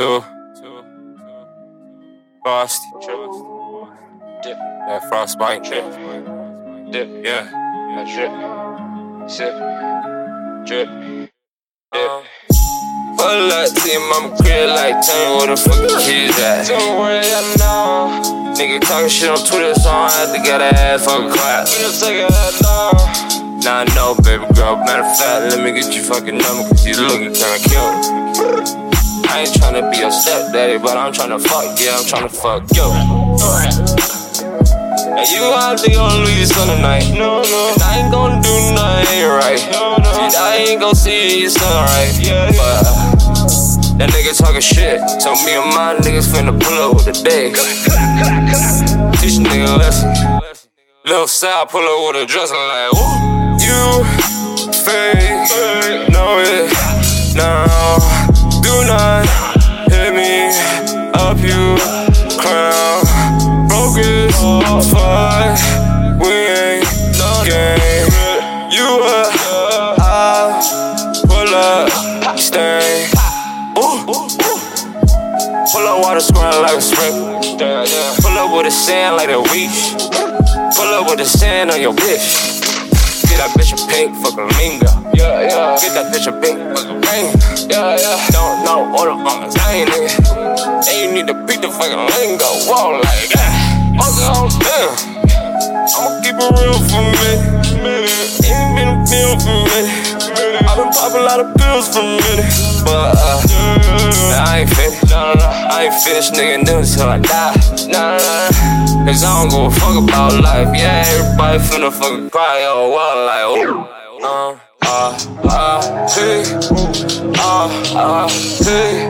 two, two, frosty, Dip, that frostbite, drip, dip, yeah. I drip, sip, drip, dip. Pull up to your mama crib like, tell me where the fuck the kids at. Don't worry, I know. Nigga talking shit on Twitter, so I had to get a ass a class. We just take it out now. Now I know, baby girl. Matter of fact, let me get your fucking number, cause you looking kinda cute. I ain't tryna be your stepdaddy, but I'm tryna fuck, yeah, I'm tryna fuck you. And you out there gonna leave this on tonight. No, no, And I ain't gonna do nothing right. no, no. Shit, I ain't gonna see you sunlight. Yeah, yeah. But uh, that nigga talking shit. So me and my niggas finna pull up with the day. Teach a nigga lesson. Lil' side pull up with a dress like, woo. You you clown. Broke as fuck, we ain't game. You a I pull up, stay. Ooh. Pull up water squirting like a yeah. Pull up with the sand like a leash. Pull up with the sand on your bitch. Get that bitch a pink fucking lingo. Yeah, yeah. Get that bitch a pink fucking ring. Yeah, yeah. Don't know on the same nigga. Need to beat the fucking lingo. Whoa, like that. Fuck it on them. I'ma keep it real for me. Ain't been a pill for me. I've been popping a lot of pills for a minute. But uh, I ain't finished. No, no, no. I ain't finished, nigga, new till I die. Nah, nah, nah. Cause I don't give a fuck about life. Yeah, everybody finna fucking cry. Oh, well, like, oh. Uh, uh, uh, hey, uh, uh, hey,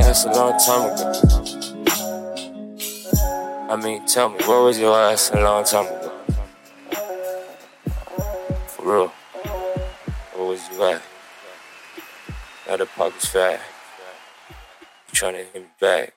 What was a long time ago? I mean, tell me, where was your ass a long time ago? For real. Where was you at? Now the pocket's fat. You trying to hit me back.